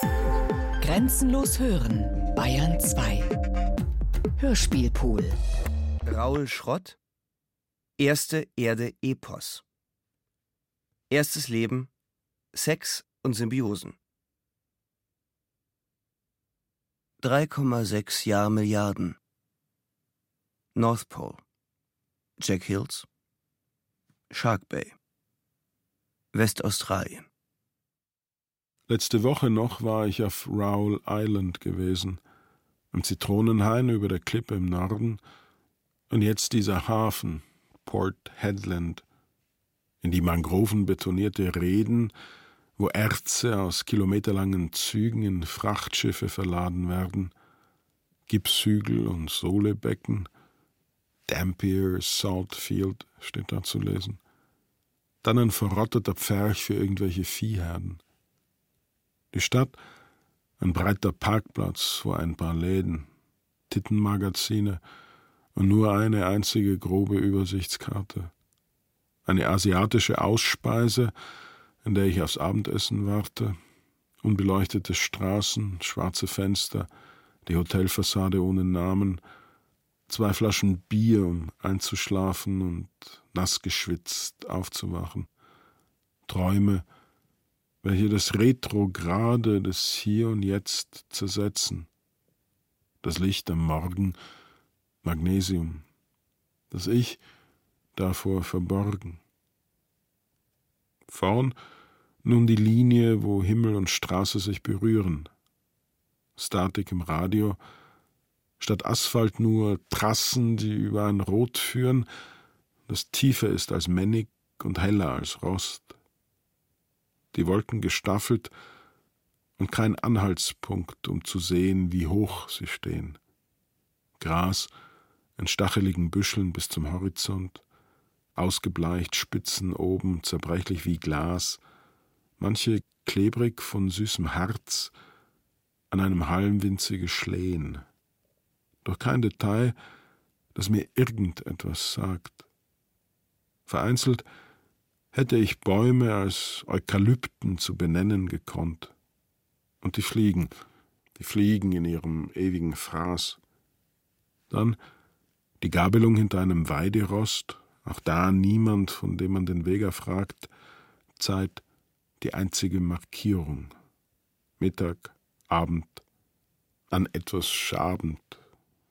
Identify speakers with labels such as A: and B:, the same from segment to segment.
A: Grenzenlos hören, Bayern 2. Hörspielpool.
B: Raul Schrott. Erste Erde Epos. Erstes Leben. Sex und Symbiosen. 3,6 Jahr Milliarden. North Pole. Jack Hills. Shark Bay. Westaustralien.
C: Letzte Woche noch war ich auf Rowell Island gewesen, am Zitronenhain über der Klippe im Norden, und jetzt dieser Hafen, Port Headland, in die Mangroven betonierte Reden, wo Erze aus kilometerlangen Zügen in Frachtschiffe verladen werden, Gipshügel und Sohlebecken, Dampier Saltfield steht da zu lesen. Dann ein verrotteter Pferch für irgendwelche Viehherden. Die Stadt, ein breiter Parkplatz vor ein paar Läden, Tittenmagazine und nur eine einzige grobe Übersichtskarte. Eine asiatische Ausspeise, in der ich aufs Abendessen warte, unbeleuchtete Straßen, schwarze Fenster, die Hotelfassade ohne Namen, zwei Flaschen Bier, um einzuschlafen und nass geschwitzt aufzuwachen. Träume, welche das Retrograde des Hier und Jetzt zersetzen. Das Licht am Morgen, Magnesium. Das Ich davor verborgen. Vorn nun die Linie, wo Himmel und Straße sich berühren. Statik im Radio, statt Asphalt nur Trassen, die über ein Rot führen, das tiefer ist als Männig und heller als Rost. Die Wolken gestaffelt und kein Anhaltspunkt, um zu sehen, wie hoch sie stehen. Gras in stacheligen Büscheln bis zum Horizont, ausgebleicht Spitzen oben, zerbrechlich wie Glas, manche klebrig von süßem Harz, an einem Halm winzige Schlehen. Doch kein Detail, das mir irgendetwas sagt. Vereinzelt hätte ich Bäume als Eukalypten zu benennen gekonnt. Und die Fliegen, die Fliegen in ihrem ewigen Fraß. Dann die Gabelung hinter einem Weiderost, auch da niemand, von dem man den Weger fragt, Zeit die einzige Markierung. Mittag, Abend, an etwas schabend,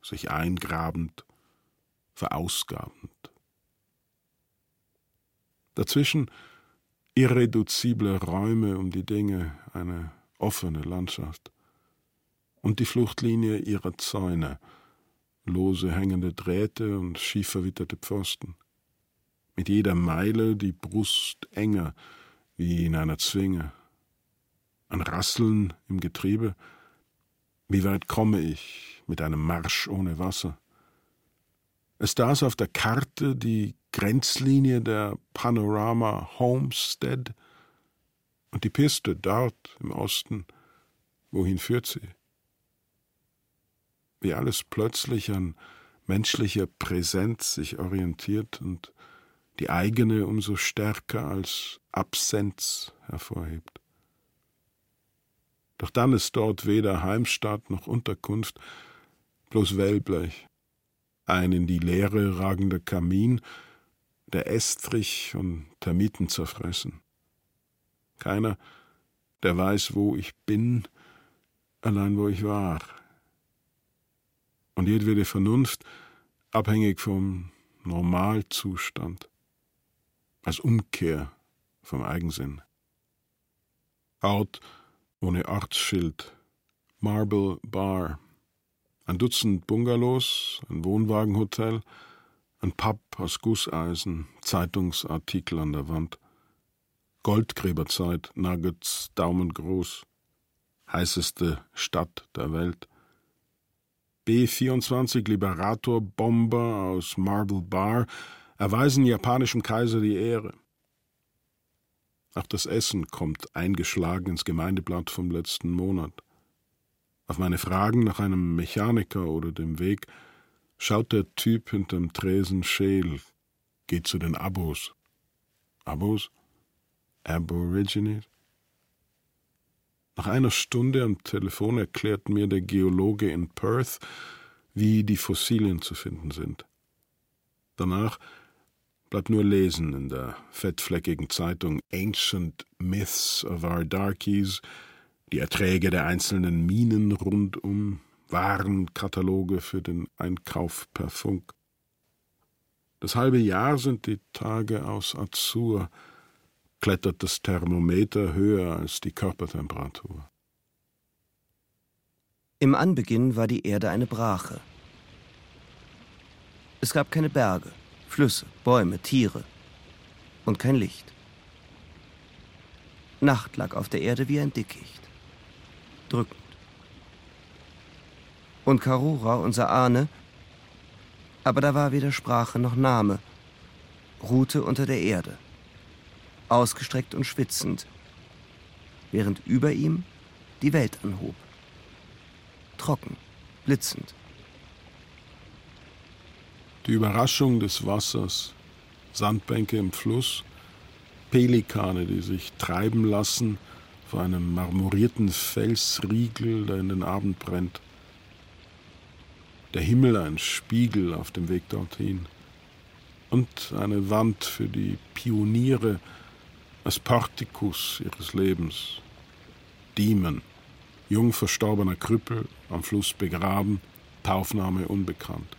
C: sich eingrabend, verausgabend. Dazwischen irreduzible Räume um die Dinge, eine offene Landschaft. Und die Fluchtlinie ihrer Zäune, lose hängende Drähte und schief verwitterte Pfosten. Mit jeder Meile die Brust enger, wie in einer Zwinge. Ein Rasseln im Getriebe. Wie weit komme ich mit einem Marsch ohne Wasser? Es das auf der Karte die Grenzlinie der Panorama Homestead und die Piste dort im Osten. Wohin führt sie? Wie alles plötzlich an menschlicher Präsenz sich orientiert und die eigene umso stärker als Absenz hervorhebt. Doch dann ist dort weder Heimstatt noch Unterkunft, bloß Wellblech, ein in die Leere ragender Kamin, der Estrich und Termiten zerfressen. Keiner, der weiß, wo ich bin, allein wo ich war. Und jedwede Vernunft abhängig vom Normalzustand, als Umkehr vom Eigensinn. Ort ohne Ortsschild, Marble Bar, ein Dutzend Bungalows, ein Wohnwagenhotel, ein Pub aus Gusseisen, Zeitungsartikel an der Wand. Goldgräberzeit, Nuggets, daumengroß. Heißeste Stadt der Welt. B-24 Liberator Bomber aus Marble Bar erweisen japanischem Kaiser die Ehre. Auch das Essen kommt eingeschlagen ins Gemeindeblatt vom letzten Monat. Auf meine Fragen nach einem Mechaniker oder dem Weg schaut der Typ hinterm Tresen scheel, geht zu den Abos. Abos? Aborigines? Nach einer Stunde am Telefon erklärt mir der Geologe in Perth, wie die Fossilien zu finden sind. Danach bleibt nur Lesen in der fettfleckigen Zeitung Ancient Myths of Our Darkies, die Erträge der einzelnen Minen rundum, Warenkataloge für den Einkauf per Funk. Das halbe Jahr sind die Tage aus Azur, klettert das Thermometer höher als die Körpertemperatur.
B: Im Anbeginn war die Erde eine Brache. Es gab keine Berge, Flüsse, Bäume, Tiere und kein Licht. Nacht lag auf der Erde wie ein Dickicht. Drückend. Und Karura, unser Ahne, aber da war weder Sprache noch Name, ruhte unter der Erde, ausgestreckt und schwitzend, während über ihm die Welt anhob. Trocken, blitzend.
C: Die Überraschung des Wassers, Sandbänke im Fluss, Pelikane, die sich treiben lassen vor einem marmorierten Felsriegel, der in den Abend brennt der Himmel ein Spiegel auf dem Weg dorthin und eine Wand für die Pioniere als Portikus ihres Lebens. Demon, jung verstorbener Krüppel, am Fluss begraben, Taufname unbekannt.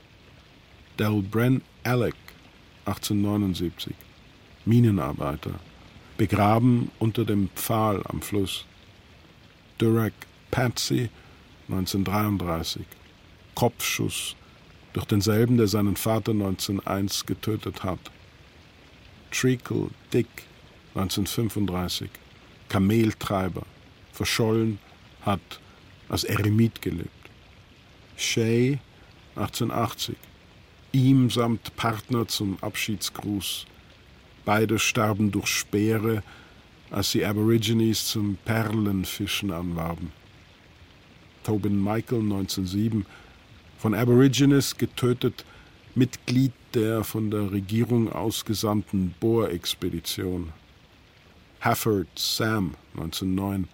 C: Del Bren Alec, 1879, Minenarbeiter, begraben unter dem Pfahl am Fluss. Durack Patsy, 1933, Kopfschuss durch denselben, der seinen Vater 1901 getötet hat. Treacle Dick 1935, Kameltreiber, verschollen, hat als Eremit gelebt. Shay 1880, ihm samt Partner zum Abschiedsgruß. Beide starben durch Speere, als sie Aborigines zum Perlenfischen anwarben. Tobin Michael 1907 von Aborigines getötet, Mitglied der von der Regierung ausgesandten Bohr-Expedition. Hafford Sam, 1909,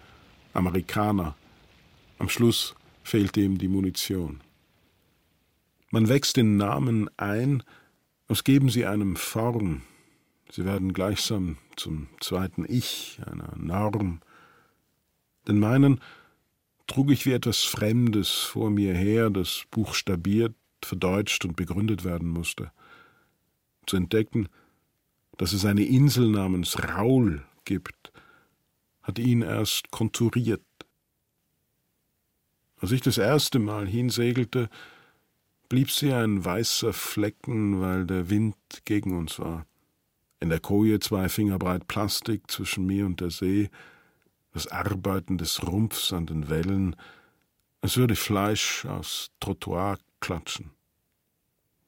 C: Amerikaner. Am Schluss fehlte ihm die Munition. Man wächst den Namen ein, als geben sie einem Form. Sie werden gleichsam zum zweiten Ich, einer Norm. Den meinen trug ich wie etwas Fremdes vor mir her, das buchstabiert, verdeutscht und begründet werden musste. Zu entdecken, dass es eine Insel namens Raul gibt, hat ihn erst konturiert. Als ich das erste Mal hinsegelte, blieb sie ein weißer Flecken, weil der Wind gegen uns war. In der Koje zwei Finger breit Plastik zwischen mir und der See, das Arbeiten des Rumpfs an den Wellen, als würde Fleisch aus Trottoir klatschen.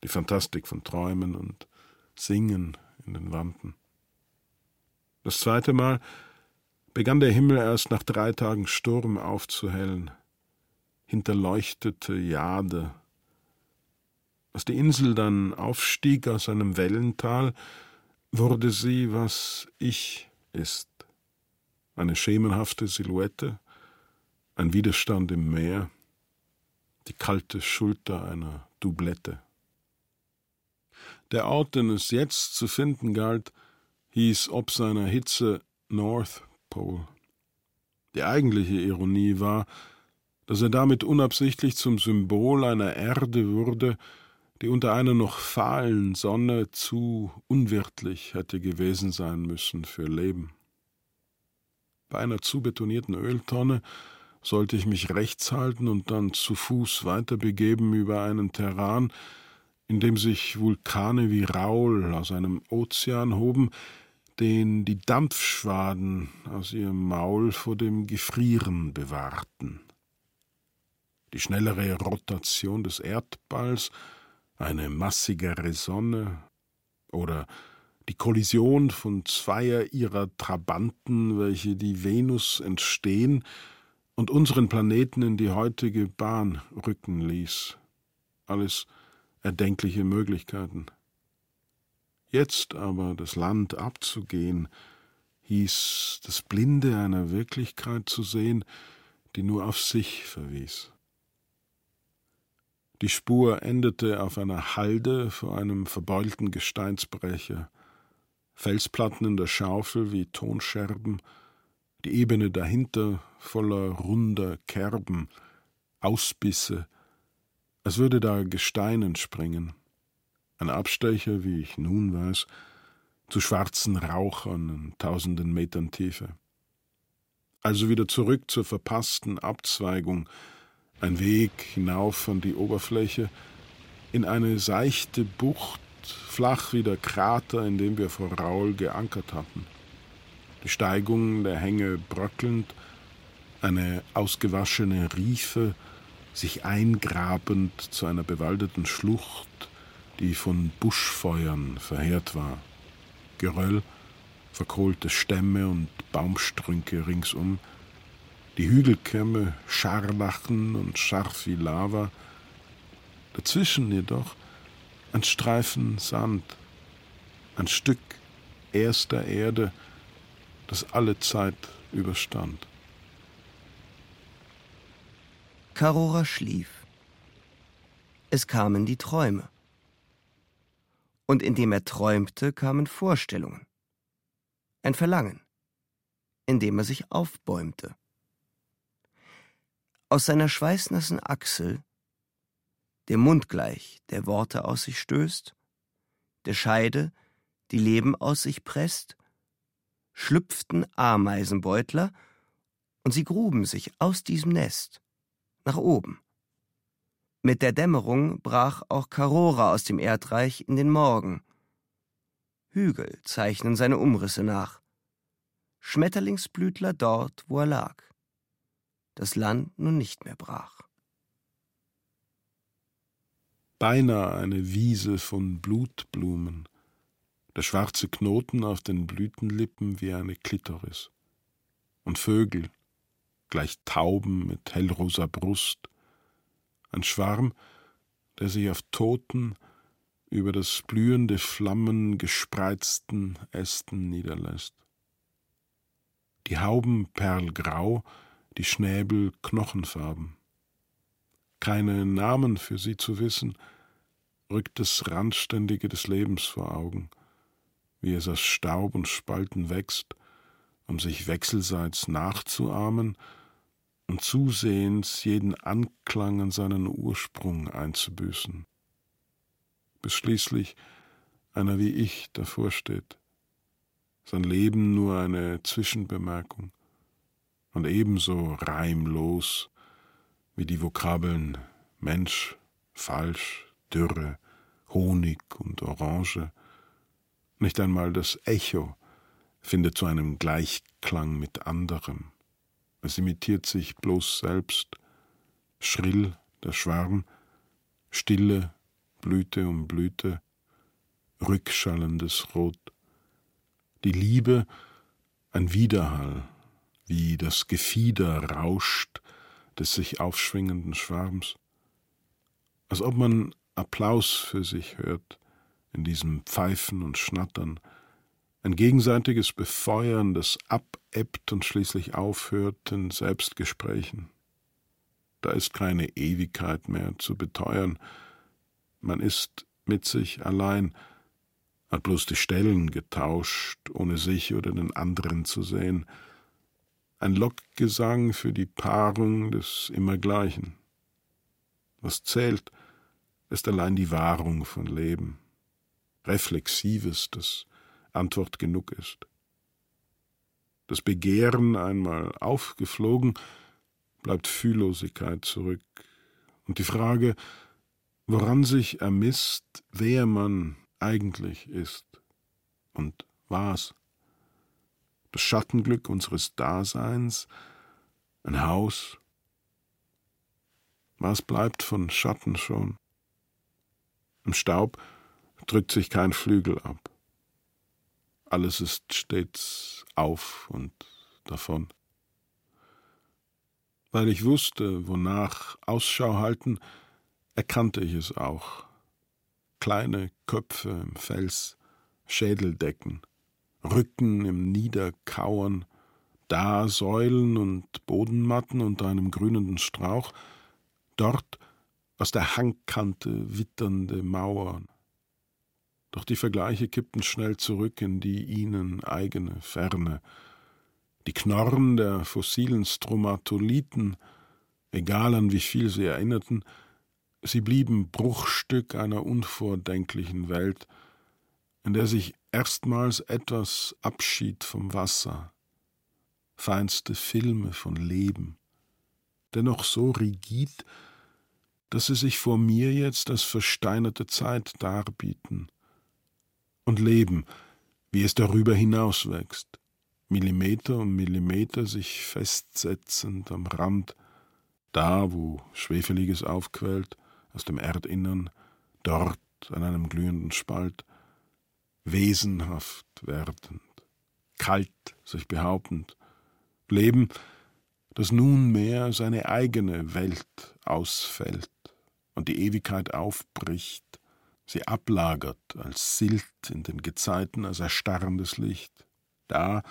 C: Die Fantastik von Träumen und Singen in den Wanden. Das zweite Mal begann der Himmel erst nach drei Tagen Sturm aufzuhellen, hinterleuchtete Jade. Als die Insel dann aufstieg aus einem Wellental, wurde sie, was ich ist eine schemenhafte Silhouette, ein Widerstand im Meer, die kalte Schulter einer Doublette. Der Ort, den es jetzt zu finden galt, hieß ob seiner Hitze North Pole. Die eigentliche Ironie war, dass er damit unabsichtlich zum Symbol einer Erde wurde, die unter einer noch fahlen Sonne zu unwirtlich hätte gewesen sein müssen für Leben. Bei einer zu betonierten Öltonne sollte ich mich rechts halten und dann zu Fuß weiterbegeben über einen Terran, in dem sich Vulkane wie Raul aus einem Ozean hoben, den die Dampfschwaden aus ihrem Maul vor dem Gefrieren bewahrten. Die schnellere Rotation des Erdballs, eine massigere Sonne oder die Kollision von zweier ihrer Trabanten, welche die Venus entstehen und unseren Planeten in die heutige Bahn rücken ließ. Alles erdenkliche Möglichkeiten. Jetzt aber das Land abzugehen, hieß das Blinde einer Wirklichkeit zu sehen, die nur auf sich verwies. Die Spur endete auf einer Halde vor einem verbeulten Gesteinsbrecher, Felsplatten in der Schaufel wie Tonscherben, die Ebene dahinter voller runder Kerben, Ausbisse, als würde da Gestein entspringen. Ein Abstecher, wie ich nun weiß, zu schwarzen Rauchern in tausenden Metern Tiefe. Also wieder zurück zur verpassten Abzweigung, ein Weg hinauf an die Oberfläche, in eine seichte Bucht, flach wie der Krater, in dem wir vor Raul geankert hatten. Die Steigung der Hänge bröckelnd, eine ausgewaschene Riefe, sich eingrabend zu einer bewaldeten Schlucht, die von Buschfeuern verheert war. Geröll, verkohlte Stämme und Baumstrünke ringsum, die Hügelkämme scharlachen und scharf wie Lava, dazwischen jedoch ein Streifen Sand, ein Stück erster Erde, das alle Zeit überstand.
B: Karora schlief. Es kamen die Träume. Und indem er träumte, kamen Vorstellungen. Ein Verlangen, indem er sich aufbäumte. Aus seiner schweißnassen Achsel, der Mund gleich, der Worte aus sich stößt, der Scheide, die Leben aus sich presst, schlüpften Ameisenbeutler, und sie gruben sich aus diesem Nest nach oben. Mit der Dämmerung brach auch Karora aus dem Erdreich in den Morgen. Hügel zeichnen seine Umrisse nach. Schmetterlingsblütler dort, wo er lag. Das Land nun nicht mehr brach.
C: Beinahe eine Wiese von Blutblumen, der schwarze Knoten auf den Blütenlippen wie eine Klitoris. Und Vögel, gleich Tauben mit hellrosa Brust, ein Schwarm, der sich auf toten, über das blühende Flammen gespreizten Ästen niederlässt. Die Hauben perlgrau, die Schnäbel knochenfarben. Keine Namen für sie zu wissen, rückt das Randständige des Lebens vor Augen, wie es aus Staub und Spalten wächst, um sich wechselseits nachzuahmen und zusehends jeden Anklang an seinen Ursprung einzubüßen, bis schließlich einer wie ich davor steht, sein Leben nur eine Zwischenbemerkung und ebenso reimlos wie die Vokabeln Mensch, falsch, Dürre, Honig und Orange, nicht einmal das Echo findet zu einem Gleichklang mit anderem. Es imitiert sich bloß selbst, schrill der Schwarm, stille Blüte um Blüte, rückschallendes Rot. Die Liebe ein Widerhall, wie das Gefieder rauscht des sich aufschwingenden Schwarms, als ob man Applaus für sich hört in diesem Pfeifen und Schnattern, ein gegenseitiges Befeuern, das abebbt und schließlich aufhört in Selbstgesprächen. Da ist keine Ewigkeit mehr zu beteuern. Man ist mit sich allein, hat bloß die Stellen getauscht, ohne sich oder den anderen zu sehen. Ein Lockgesang für die Paarung des Immergleichen. Was zählt, ist allein die Wahrung von Leben. Reflexives, das Antwort genug ist. Das Begehren einmal aufgeflogen, bleibt Fühllosigkeit zurück. Und die Frage, woran sich ermisst, wer man eigentlich ist und was. Das Schattenglück unseres Daseins, ein Haus. Was bleibt von Schatten schon? Im Staub drückt sich kein Flügel ab alles ist stets auf und davon. Weil ich wusste, wonach Ausschau halten, erkannte ich es auch. Kleine Köpfe im Fels, Schädeldecken, Rücken im Niederkauern, da Säulen und Bodenmatten unter einem grünenden Strauch, dort aus der Hangkante witternde Mauern. Doch die Vergleiche kippten schnell zurück in die ihnen eigene Ferne. Die Knorren der fossilen Stromatolithen, egal an wie viel sie erinnerten, sie blieben Bruchstück einer unvordenklichen Welt, in der sich erstmals etwas abschied vom Wasser, feinste Filme von Leben, dennoch so rigid, dass sie sich vor mir jetzt als versteinerte Zeit darbieten, und Leben, wie es darüber hinaus wächst, Millimeter um Millimeter sich festsetzend am Rand, da, wo Schwefeliges aufquellt aus dem Erdinnern, dort an einem glühenden Spalt, wesenhaft werdend, kalt sich behauptend, Leben, das nunmehr seine eigene Welt ausfällt und die Ewigkeit aufbricht, sie ablagert als Silt in den Gezeiten, als erstarrendes Licht. Da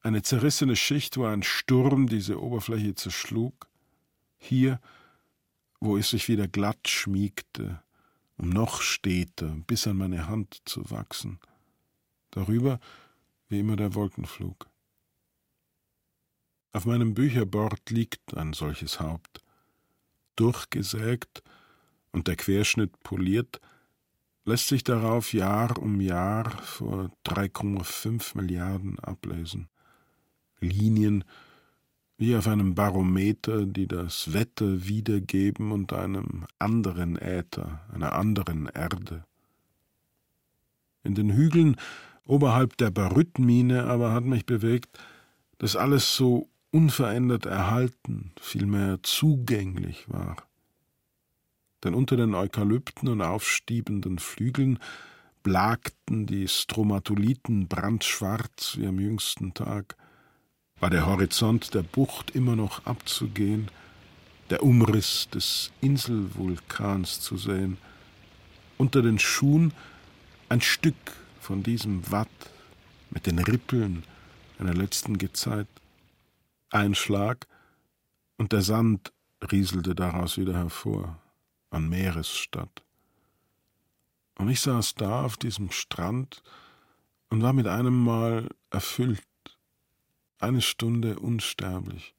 C: eine zerrissene Schicht, wo ein Sturm diese Oberfläche zerschlug, hier, wo es sich wieder glatt schmiegte, um noch steter bis an meine Hand zu wachsen. Darüber wie immer der Wolkenflug. Auf meinem Bücherbord liegt ein solches Haupt, durchgesägt und der Querschnitt poliert, lässt sich darauf Jahr um Jahr vor 3,5 Milliarden ablesen. Linien wie auf einem Barometer, die das Wetter wiedergeben und einem anderen Äther, einer anderen Erde. In den Hügeln oberhalb der Barytmine aber hat mich bewegt, dass alles so unverändert erhalten, vielmehr zugänglich war. Denn unter den Eukalypten und aufstiebenden Flügeln blagten die Stromatolithen brandschwarz wie am jüngsten Tag, war der Horizont der Bucht immer noch abzugehen, der Umriss des Inselvulkans zu sehen, unter den Schuhen ein Stück von diesem Watt mit den Rippeln einer letzten Gezeit. Ein Schlag, und der Sand rieselte daraus wieder hervor, an Meeresstadt. Und ich saß da auf diesem Strand und war mit einem Mal erfüllt eine Stunde unsterblich,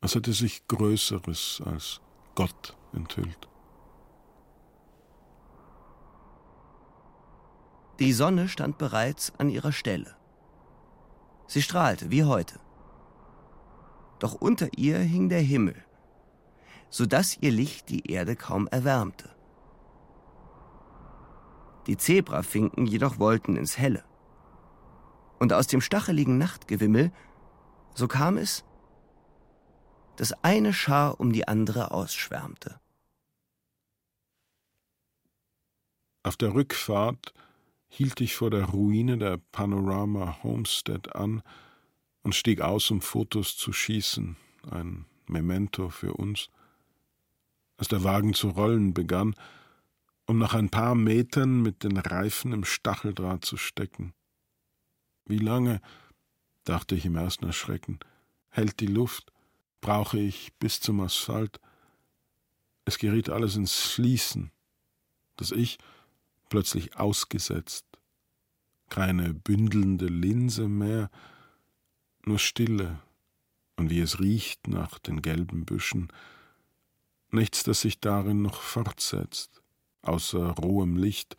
C: als hätte sich Größeres als Gott enthüllt.
B: Die Sonne stand bereits an ihrer Stelle. Sie strahlte wie heute. Doch unter ihr hing der Himmel, so dass ihr Licht die Erde kaum erwärmte. Die Zebrafinken jedoch wollten ins Helle und aus dem stacheligen Nachtgewimmel, so kam es, dass eine Schar um die andere ausschwärmte.
C: Auf der Rückfahrt hielt ich vor der Ruine der Panorama Homestead an und stieg aus, um Fotos zu schießen, ein Memento für uns. Als der Wagen zu rollen begann, um nach ein paar Metern mit den Reifen im Stacheldraht zu stecken. Wie lange, dachte ich im ersten Erschrecken, hält die Luft, brauche ich bis zum Asphalt. Es geriet alles ins Schließen, das Ich plötzlich ausgesetzt. Keine bündelnde Linse mehr, nur Stille und wie es riecht nach den gelben Büschen, nichts, das sich darin noch fortsetzt, außer rohem Licht,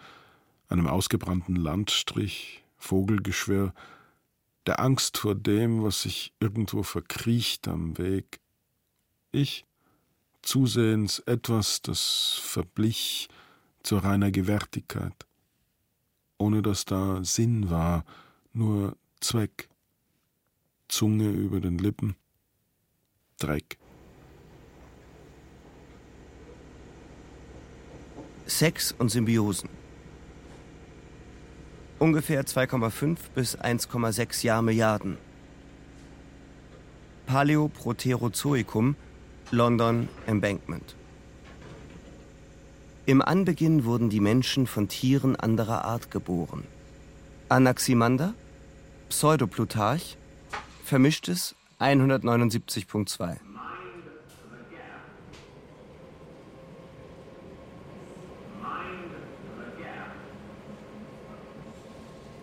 C: einem ausgebrannten Landstrich, Vogelgeschwirr, der Angst vor dem, was sich irgendwo verkriecht am Weg. Ich, zusehends etwas, das verblich zur reiner Gewärtigkeit, ohne dass da Sinn war, nur Zweck, Zunge über den Lippen, Dreck.
B: Sex und Symbiosen ungefähr 2,5 bis 1,6 Jahrmilliarden. Paleoproterozoikum, London Embankment. Im Anbeginn wurden die Menschen von Tieren anderer Art geboren. Anaximander, Pseudoplutarch, vermischtes 179.2.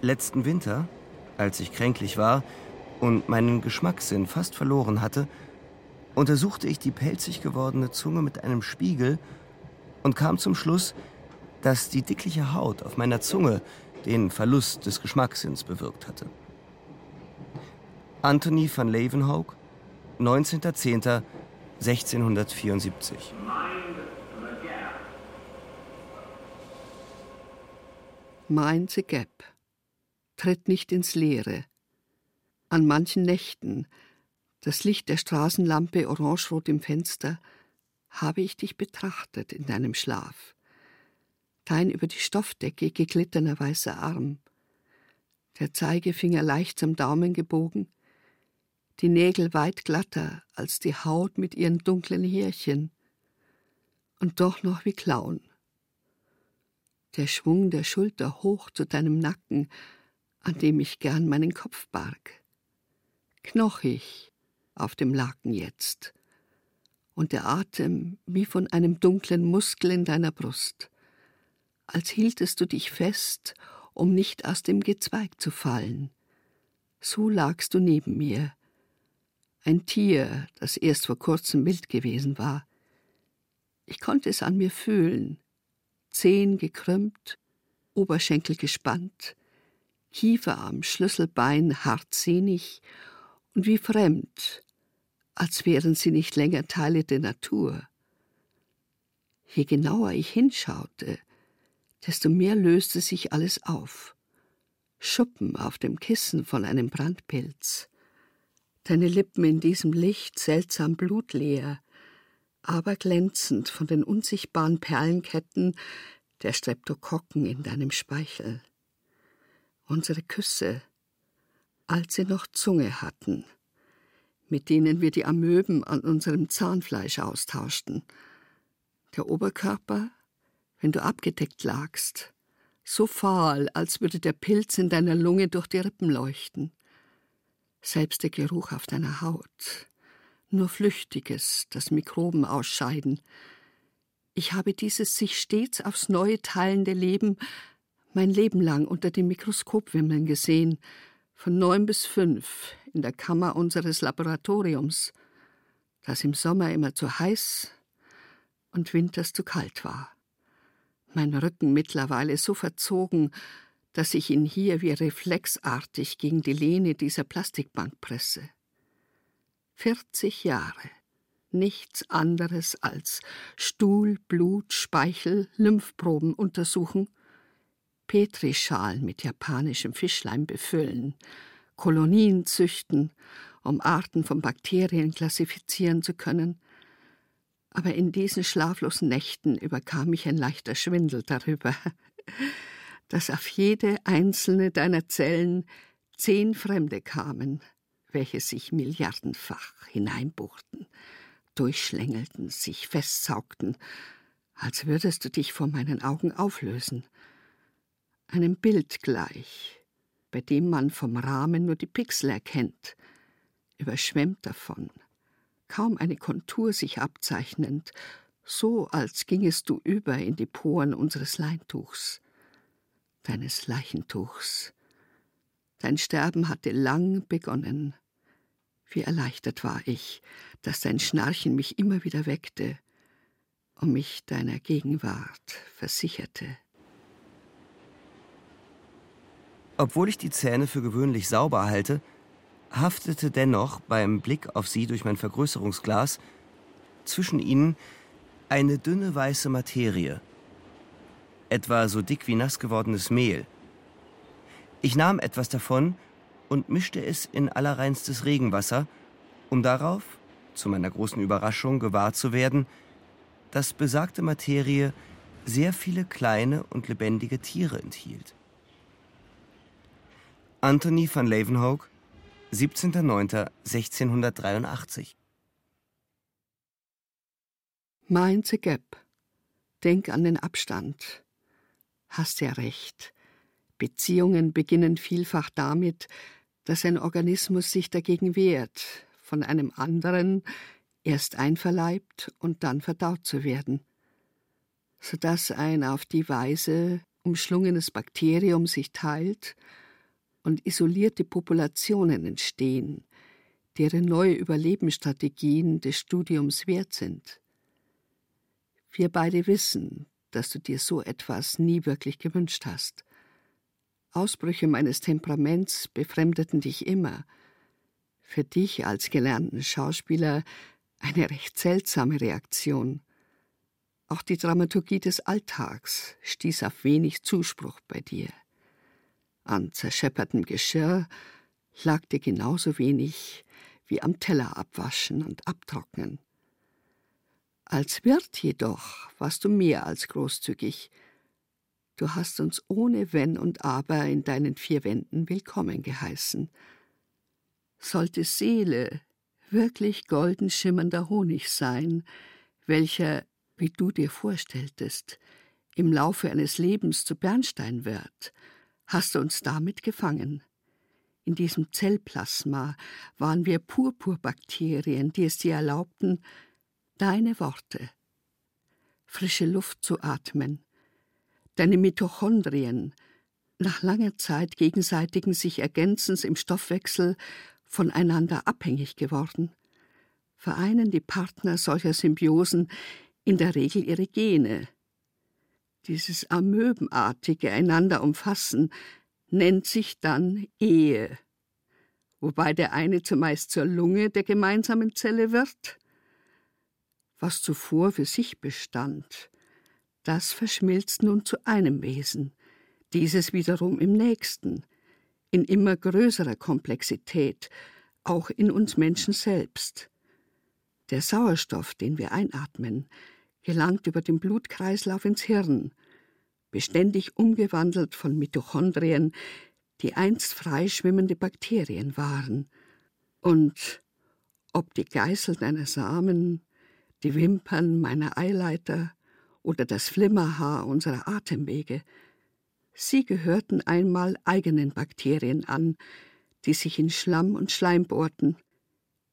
B: Letzten Winter, als ich kränklich war und meinen Geschmackssinn fast verloren hatte, untersuchte ich die pelzig gewordene Zunge mit einem Spiegel und kam zum Schluss, dass die dickliche Haut auf meiner Zunge den Verlust des Geschmackssinns bewirkt hatte. Anthony van Leeuwenhoek, 19.10.1674
D: Mind the Gap. Tritt nicht ins Leere. An manchen Nächten, das Licht der Straßenlampe orangerot im Fenster, habe ich dich betrachtet in deinem Schlaf. Dein über die Stoffdecke geglitterner weißer Arm, der Zeigefinger leicht zum Daumen gebogen, die Nägel weit glatter als die Haut mit ihren dunklen Härchen und doch noch wie Klauen. Der Schwung der Schulter hoch zu deinem Nacken, an dem ich gern meinen Kopf barg. Knochig auf dem Laken jetzt und der Atem wie von einem dunklen Muskel in deiner Brust, als hieltest du dich fest, um nicht aus dem Gezweig zu fallen. So lagst du neben mir, ein Tier, das erst vor kurzem wild gewesen war. Ich konnte es an mir fühlen, Zehen gekrümmt, Oberschenkel gespannt, Kiefer am Schlüsselbein hartsehnig und wie fremd, als wären sie nicht länger Teile der Natur. Je genauer ich hinschaute, desto mehr löste sich alles auf. Schuppen auf dem Kissen von einem Brandpilz, deine Lippen in diesem Licht seltsam blutleer, aber glänzend von den unsichtbaren Perlenketten der Streptokokken in deinem Speichel. Unsere Küsse, als sie noch Zunge hatten, mit denen wir die Amöben an unserem Zahnfleisch austauschten. Der Oberkörper, wenn du abgedeckt lagst, so fahl, als würde der Pilz in deiner Lunge durch die Rippen leuchten selbst der Geruch auf deiner Haut, nur Flüchtiges, das Mikroben ausscheiden. Ich habe dieses sich stets aufs Neue teilende Leben mein Leben lang unter den Mikroskopwimmeln gesehen, von neun bis fünf in der Kammer unseres Laboratoriums, das im Sommer immer zu heiß und winters zu kalt war. Mein Rücken mittlerweile so verzogen, dass ich ihn hier wie reflexartig gegen die Lehne dieser Plastikbank presse. Vierzig Jahre, nichts anderes als Stuhl, Blut, Speichel, Lymphproben untersuchen, Petrischalen mit japanischem Fischleim befüllen, Kolonien züchten, um Arten von Bakterien klassifizieren zu können, aber in diesen schlaflosen Nächten überkam mich ein leichter Schwindel darüber, dass auf jede einzelne deiner Zellen zehn Fremde kamen, welche sich milliardenfach hineinbuchten, durchschlängelten, sich festsaugten, als würdest du dich vor meinen Augen auflösen. Einem Bild gleich, bei dem man vom Rahmen nur die Pixel erkennt, überschwemmt davon, kaum eine Kontur sich abzeichnend, so als gingest du über in die Poren unseres Leintuchs deines Leichentuchs. Dein Sterben hatte lang begonnen. Wie erleichtert war ich, dass dein Schnarchen mich immer wieder weckte und mich deiner Gegenwart versicherte.
B: Obwohl ich die Zähne für gewöhnlich sauber halte, haftete dennoch beim Blick auf sie durch mein Vergrößerungsglas zwischen ihnen eine dünne weiße Materie, etwa so dick wie nass gewordenes Mehl. Ich nahm etwas davon und mischte es in allerreinstes Regenwasser, um darauf, zu meiner großen Überraschung, gewahr zu werden, dass besagte Materie sehr viele kleine und lebendige Tiere enthielt. Anthony van Leeuwenhoek, 17.09.1683
D: Mind the Gap. Denk an den Abstand hast ja recht. Beziehungen beginnen vielfach damit, dass ein Organismus sich dagegen wehrt, von einem anderen erst einverleibt und dann verdaut zu werden, sodass ein auf die Weise umschlungenes Bakterium sich teilt und isolierte Populationen entstehen, deren neue Überlebensstrategien des Studiums wert sind. Wir beide wissen, dass du dir so etwas nie wirklich gewünscht hast. Ausbrüche meines Temperaments befremdeten dich immer. Für dich als gelernten Schauspieler eine recht seltsame Reaktion. Auch die Dramaturgie des Alltags stieß auf wenig Zuspruch bei dir. An zerscheppertem Geschirr lag dir genauso wenig wie am Teller abwaschen und abtrocknen. Als Wirt jedoch warst du mehr als großzügig. Du hast uns ohne Wenn und Aber in deinen vier Wänden willkommen geheißen. Sollte Seele wirklich golden schimmernder Honig sein, welcher, wie du dir vorstelltest, im Laufe eines Lebens zu Bernstein wird, hast du uns damit gefangen. In diesem Zellplasma waren wir Purpurbakterien, die es dir erlaubten, deine Worte, frische Luft zu atmen, deine Mitochondrien, nach langer Zeit gegenseitigen sich Ergänzens im Stoffwechsel voneinander abhängig geworden, vereinen die Partner solcher Symbiosen in der Regel ihre Gene. Dieses amöbenartige einander umfassen nennt sich dann Ehe, wobei der eine zumeist zur Lunge der gemeinsamen Zelle wird, was zuvor für sich bestand, das verschmilzt nun zu einem Wesen, dieses wiederum im nächsten, in immer größerer Komplexität, auch in uns Menschen selbst. Der Sauerstoff, den wir einatmen, gelangt über den Blutkreislauf ins Hirn, beständig umgewandelt von Mitochondrien, die einst freischwimmende Bakterien waren. Und ob die Geißel deiner Samen, die Wimpern meiner Eileiter oder das Flimmerhaar unserer Atemwege, sie gehörten einmal eigenen Bakterien an, die sich in Schlamm und Schleim bohrten.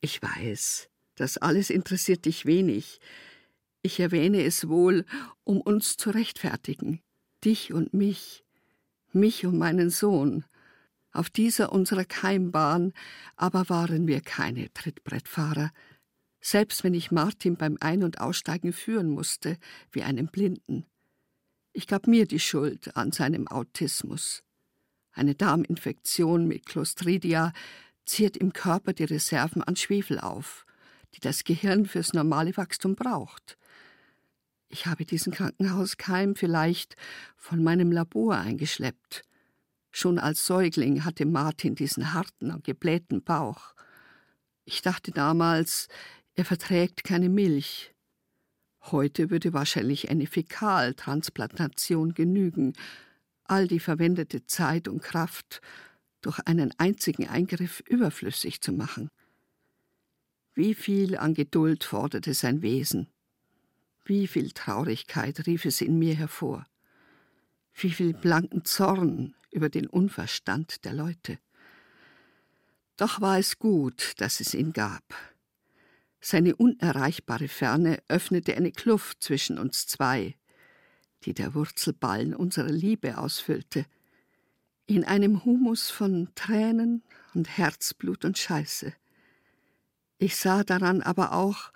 D: Ich weiß, das alles interessiert dich wenig. Ich erwähne es wohl, um uns zu rechtfertigen. Dich und mich, mich und meinen Sohn. Auf dieser unserer Keimbahn aber waren wir keine Trittbrettfahrer, selbst wenn ich Martin beim Ein- und Aussteigen führen musste, wie einen Blinden. Ich gab mir die Schuld an seinem Autismus. Eine Darminfektion mit Clostridia ziert im Körper die Reserven an Schwefel auf, die das Gehirn fürs normale Wachstum braucht. Ich habe diesen Krankenhauskeim vielleicht von meinem Labor eingeschleppt. Schon als Säugling hatte Martin diesen harten und geblähten Bauch. Ich dachte damals, er verträgt keine Milch. Heute würde wahrscheinlich eine Fäkaltransplantation genügen, all die verwendete Zeit und Kraft durch einen einzigen Eingriff überflüssig zu machen. Wie viel an Geduld forderte sein Wesen, wie viel Traurigkeit rief es in mir hervor, wie viel blanken Zorn über den Unverstand der Leute. Doch war es gut, dass es ihn gab, seine unerreichbare Ferne öffnete eine Kluft zwischen uns zwei, die der Wurzelballen unserer Liebe ausfüllte, in einem Humus von Tränen und Herzblut und Scheiße. Ich sah daran aber auch,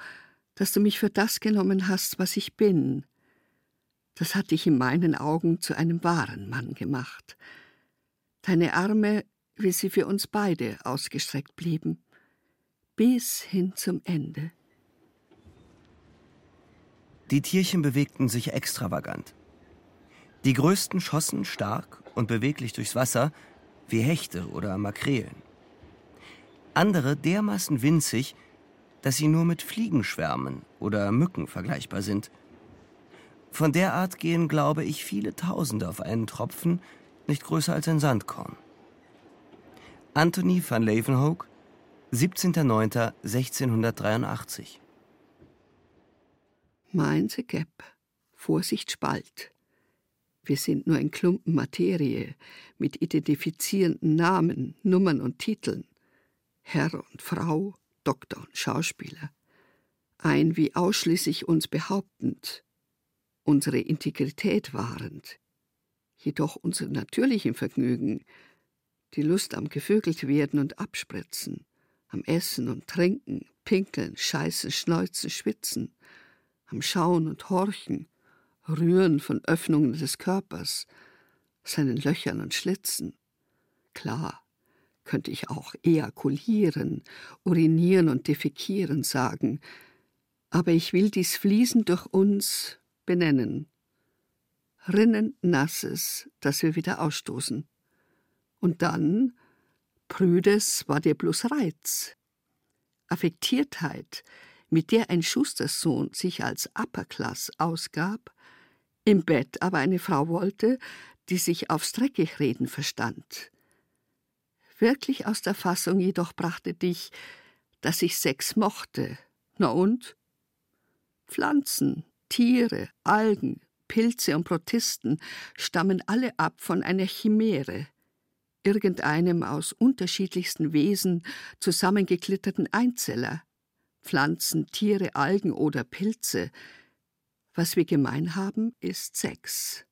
D: dass du mich für das genommen hast, was ich bin. Das hat dich in meinen Augen zu einem wahren Mann gemacht. Deine Arme, wie sie für uns beide ausgestreckt blieben, bis hin zum Ende.
B: Die Tierchen bewegten sich extravagant. Die größten schossen stark und beweglich durchs Wasser, wie Hechte oder Makrelen. Andere dermaßen winzig, dass sie nur mit Fliegenschwärmen oder Mücken vergleichbar sind. Von der Art gehen, glaube ich, viele Tausende auf einen Tropfen, nicht größer als ein Sandkorn. Anthony van Leeuwenhoek 17.09.1683
D: Mainze Gap, Vorsicht Spalt. Wir sind nur ein Klumpen Materie mit identifizierenden Namen, Nummern und Titeln. Herr und Frau, Doktor und Schauspieler. Ein wie ausschließlich uns behauptend, unsere Integrität wahrend, jedoch unser natürlichen Vergnügen, die Lust am gevögelt werden und abspritzen, am Essen und Trinken, Pinkeln, Scheißen, Schneuzen, Schwitzen, am Schauen und Horchen, Rühren von Öffnungen des Körpers, seinen Löchern und Schlitzen. Klar, könnte ich auch ejakulieren, urinieren und defekieren sagen, aber ich will dies Fließen durch uns benennen. Rinnend Nasses, das wir wieder ausstoßen. Und dann, Prüdes war dir bloß Reiz. Affektiertheit, mit der ein Schusterssohn sich als Upperclass ausgab, im Bett aber eine Frau wollte, die sich aufs Dreckichreden verstand. Wirklich aus der Fassung jedoch brachte dich, dass ich Sex mochte. Na und? Pflanzen, Tiere, Algen, Pilze und Protisten stammen alle ab von einer Chimäre, irgendeinem aus unterschiedlichsten Wesen zusammengeklitterten Einzeller. Pflanzen, Tiere, Algen oder Pilze. Was wir gemein haben, ist Sex,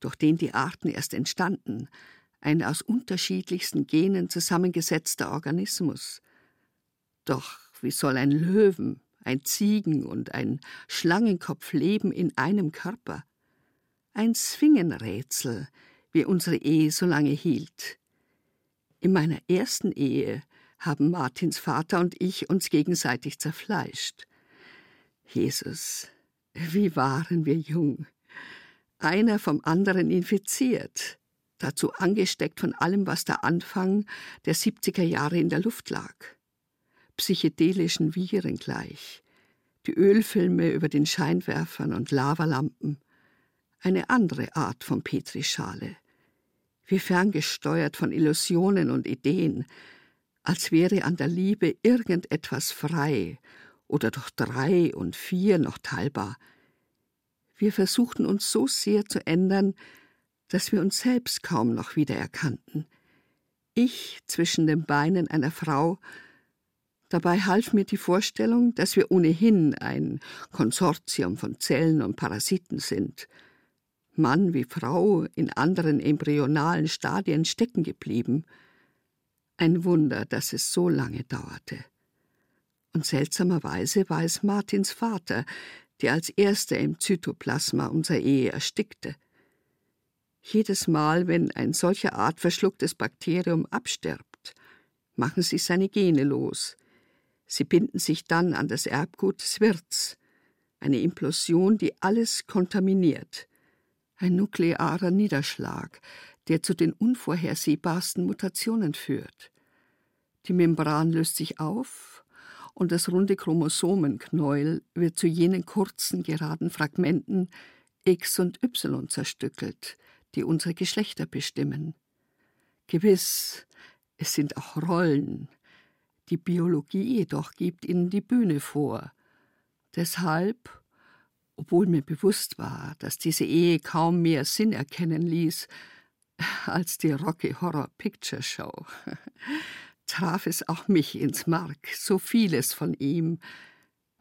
D: durch den die Arten erst entstanden, ein aus unterschiedlichsten Genen zusammengesetzter Organismus. Doch wie soll ein Löwen, ein Ziegen und ein Schlangenkopf leben in einem Körper? Ein Zwingenrätsel, wie unsere Ehe so lange hielt. In meiner ersten Ehe haben Martins Vater und ich uns gegenseitig zerfleischt. Jesus, wie waren wir jung. Einer vom anderen infiziert, dazu angesteckt von allem, was der Anfang der 70er Jahre in der Luft lag. Psychedelischen Viren gleich, die Ölfilme über den Scheinwerfern und Lavalampen, eine andere Art von Petrischale, wie ferngesteuert von Illusionen und Ideen, als wäre an der Liebe irgendetwas frei oder doch drei und vier noch teilbar. Wir versuchten uns so sehr zu ändern, dass wir uns selbst kaum noch wiedererkannten. Ich zwischen den Beinen einer Frau, dabei half mir die Vorstellung, dass wir ohnehin ein Konsortium von Zellen und Parasiten sind, Mann wie Frau in anderen embryonalen Stadien stecken geblieben – ein Wunder, dass es so lange dauerte. Und seltsamerweise war es Martins Vater, der als erster im Zytoplasma unserer Ehe erstickte. Jedes Mal, wenn ein solcher Art verschlucktes Bakterium abstirbt, machen sich seine Gene los. Sie binden sich dann an das Erbgut des Wirts. Eine Implosion, die alles kontaminiert. Ein nuklearer Niederschlag, der zu den unvorhersehbarsten Mutationen führt. Die Membran löst sich auf und das runde Chromosomenknäuel wird zu jenen kurzen, geraden Fragmenten X und Y zerstückelt, die unsere Geschlechter bestimmen. Gewiss, es sind auch Rollen. Die Biologie jedoch gibt ihnen die Bühne vor. Deshalb, obwohl mir bewusst war, dass diese Ehe kaum mehr Sinn erkennen ließ als die Rocky Horror Picture Show, traf es auch mich ins Mark, so vieles von ihm,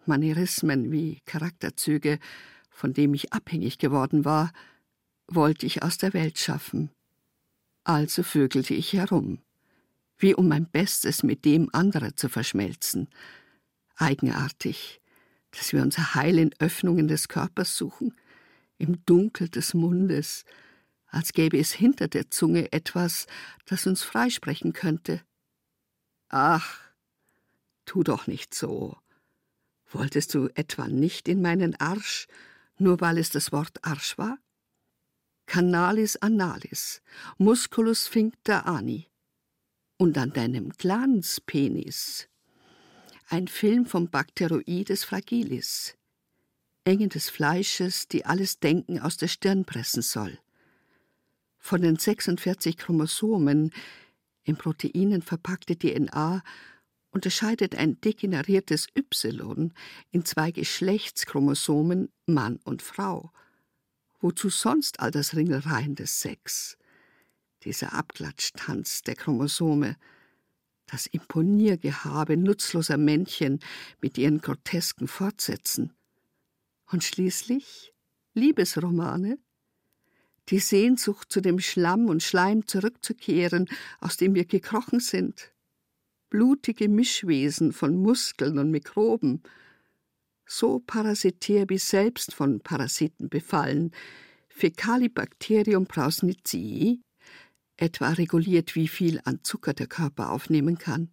D: Manierismen wie Charakterzüge, von dem ich abhängig geworden war, wollte ich aus der Welt schaffen. Also vögelte ich herum, wie um mein Bestes mit dem anderer zu verschmelzen. Eigenartig, dass wir unser Heil in Öffnungen des Körpers suchen, im Dunkel des Mundes, als gäbe es hinter der Zunge etwas, das uns freisprechen könnte. Ach, tu doch nicht so. Wolltest du etwa nicht in meinen Arsch, nur weil es das Wort Arsch war? Canalis analis, Musculus fincta ani. Und an deinem Glanzpenis. Ein Film vom Bacteroides fragilis. Enge des Fleisches, die alles Denken aus der Stirn pressen soll. Von den 46 Chromosomen, in Proteinen verpackte DNA unterscheidet ein degeneriertes Y in zwei Geschlechtschromosomen Mann und Frau. Wozu sonst all das Ringelreihen des Sex? Dieser Abklatschtanz der Chromosome, das Imponiergehabe nutzloser Männchen mit ihren grotesken Fortsätzen. Und schließlich Liebesromane? Die Sehnsucht, zu dem Schlamm und Schleim zurückzukehren, aus dem wir gekrochen sind. Blutige Mischwesen von Muskeln und Mikroben, so parasitär wie selbst von Parasiten befallen. Fecalibacterium prausnitzii, etwa reguliert, wie viel an Zucker der Körper aufnehmen kann.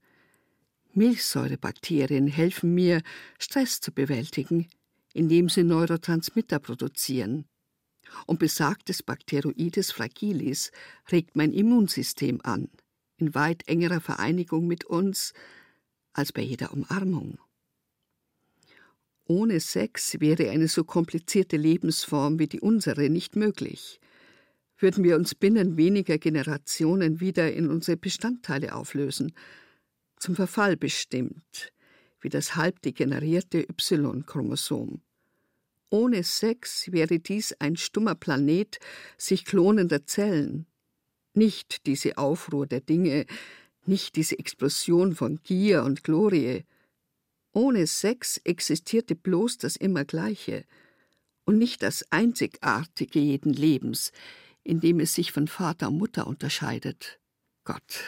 D: Milchsäurebakterien helfen mir, Stress zu bewältigen, indem sie Neurotransmitter produzieren. Und besagtes Bacteroides fragilis regt mein Immunsystem an, in weit engerer Vereinigung mit uns als bei jeder Umarmung. Ohne Sex wäre eine so komplizierte Lebensform wie die unsere nicht möglich. Würden wir uns binnen weniger Generationen wieder in unsere Bestandteile auflösen, zum Verfall bestimmt, wie das halb degenerierte Y-Chromosom. Ohne Sex wäre dies ein stummer Planet sich klonender Zellen. Nicht diese Aufruhr der Dinge, nicht diese Explosion von Gier und Glorie, ohne Sex existierte bloß das Immergleiche und nicht das Einzigartige jeden Lebens, in dem es sich von Vater und Mutter unterscheidet. Gott,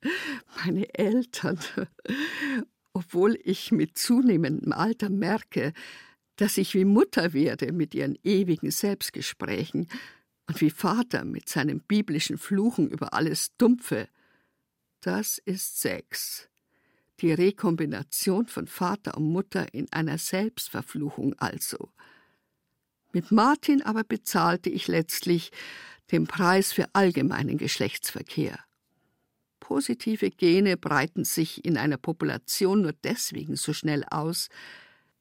D: meine Eltern, obwohl ich mit zunehmendem Alter merke, dass ich wie Mutter werde mit ihren ewigen Selbstgesprächen und wie Vater mit seinen biblischen Fluchen über alles Dumpfe. Das ist Sex die Rekombination von Vater und Mutter in einer Selbstverfluchung also. Mit Martin aber bezahlte ich letztlich den Preis für allgemeinen Geschlechtsverkehr. Positive Gene breiten sich in einer Population nur deswegen so schnell aus,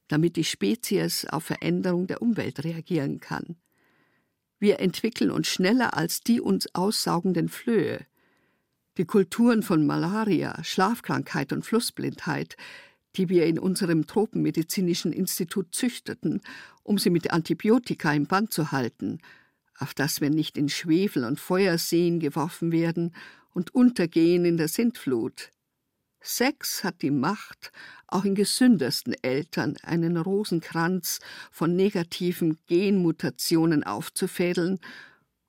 D: damit die Spezies auf Veränderung der Umwelt reagieren kann. Wir entwickeln uns schneller als die uns aussaugenden Flöhe. Die Kulturen von Malaria, Schlafkrankheit und Flussblindheit, die wir in unserem Tropenmedizinischen Institut züchteten, um sie mit Antibiotika im Band zu halten, auf dass wir nicht in Schwefel und Feuerseen geworfen werden und untergehen in der Sintflut. Sex hat die Macht, auch in gesündesten Eltern einen Rosenkranz von negativen Genmutationen aufzufädeln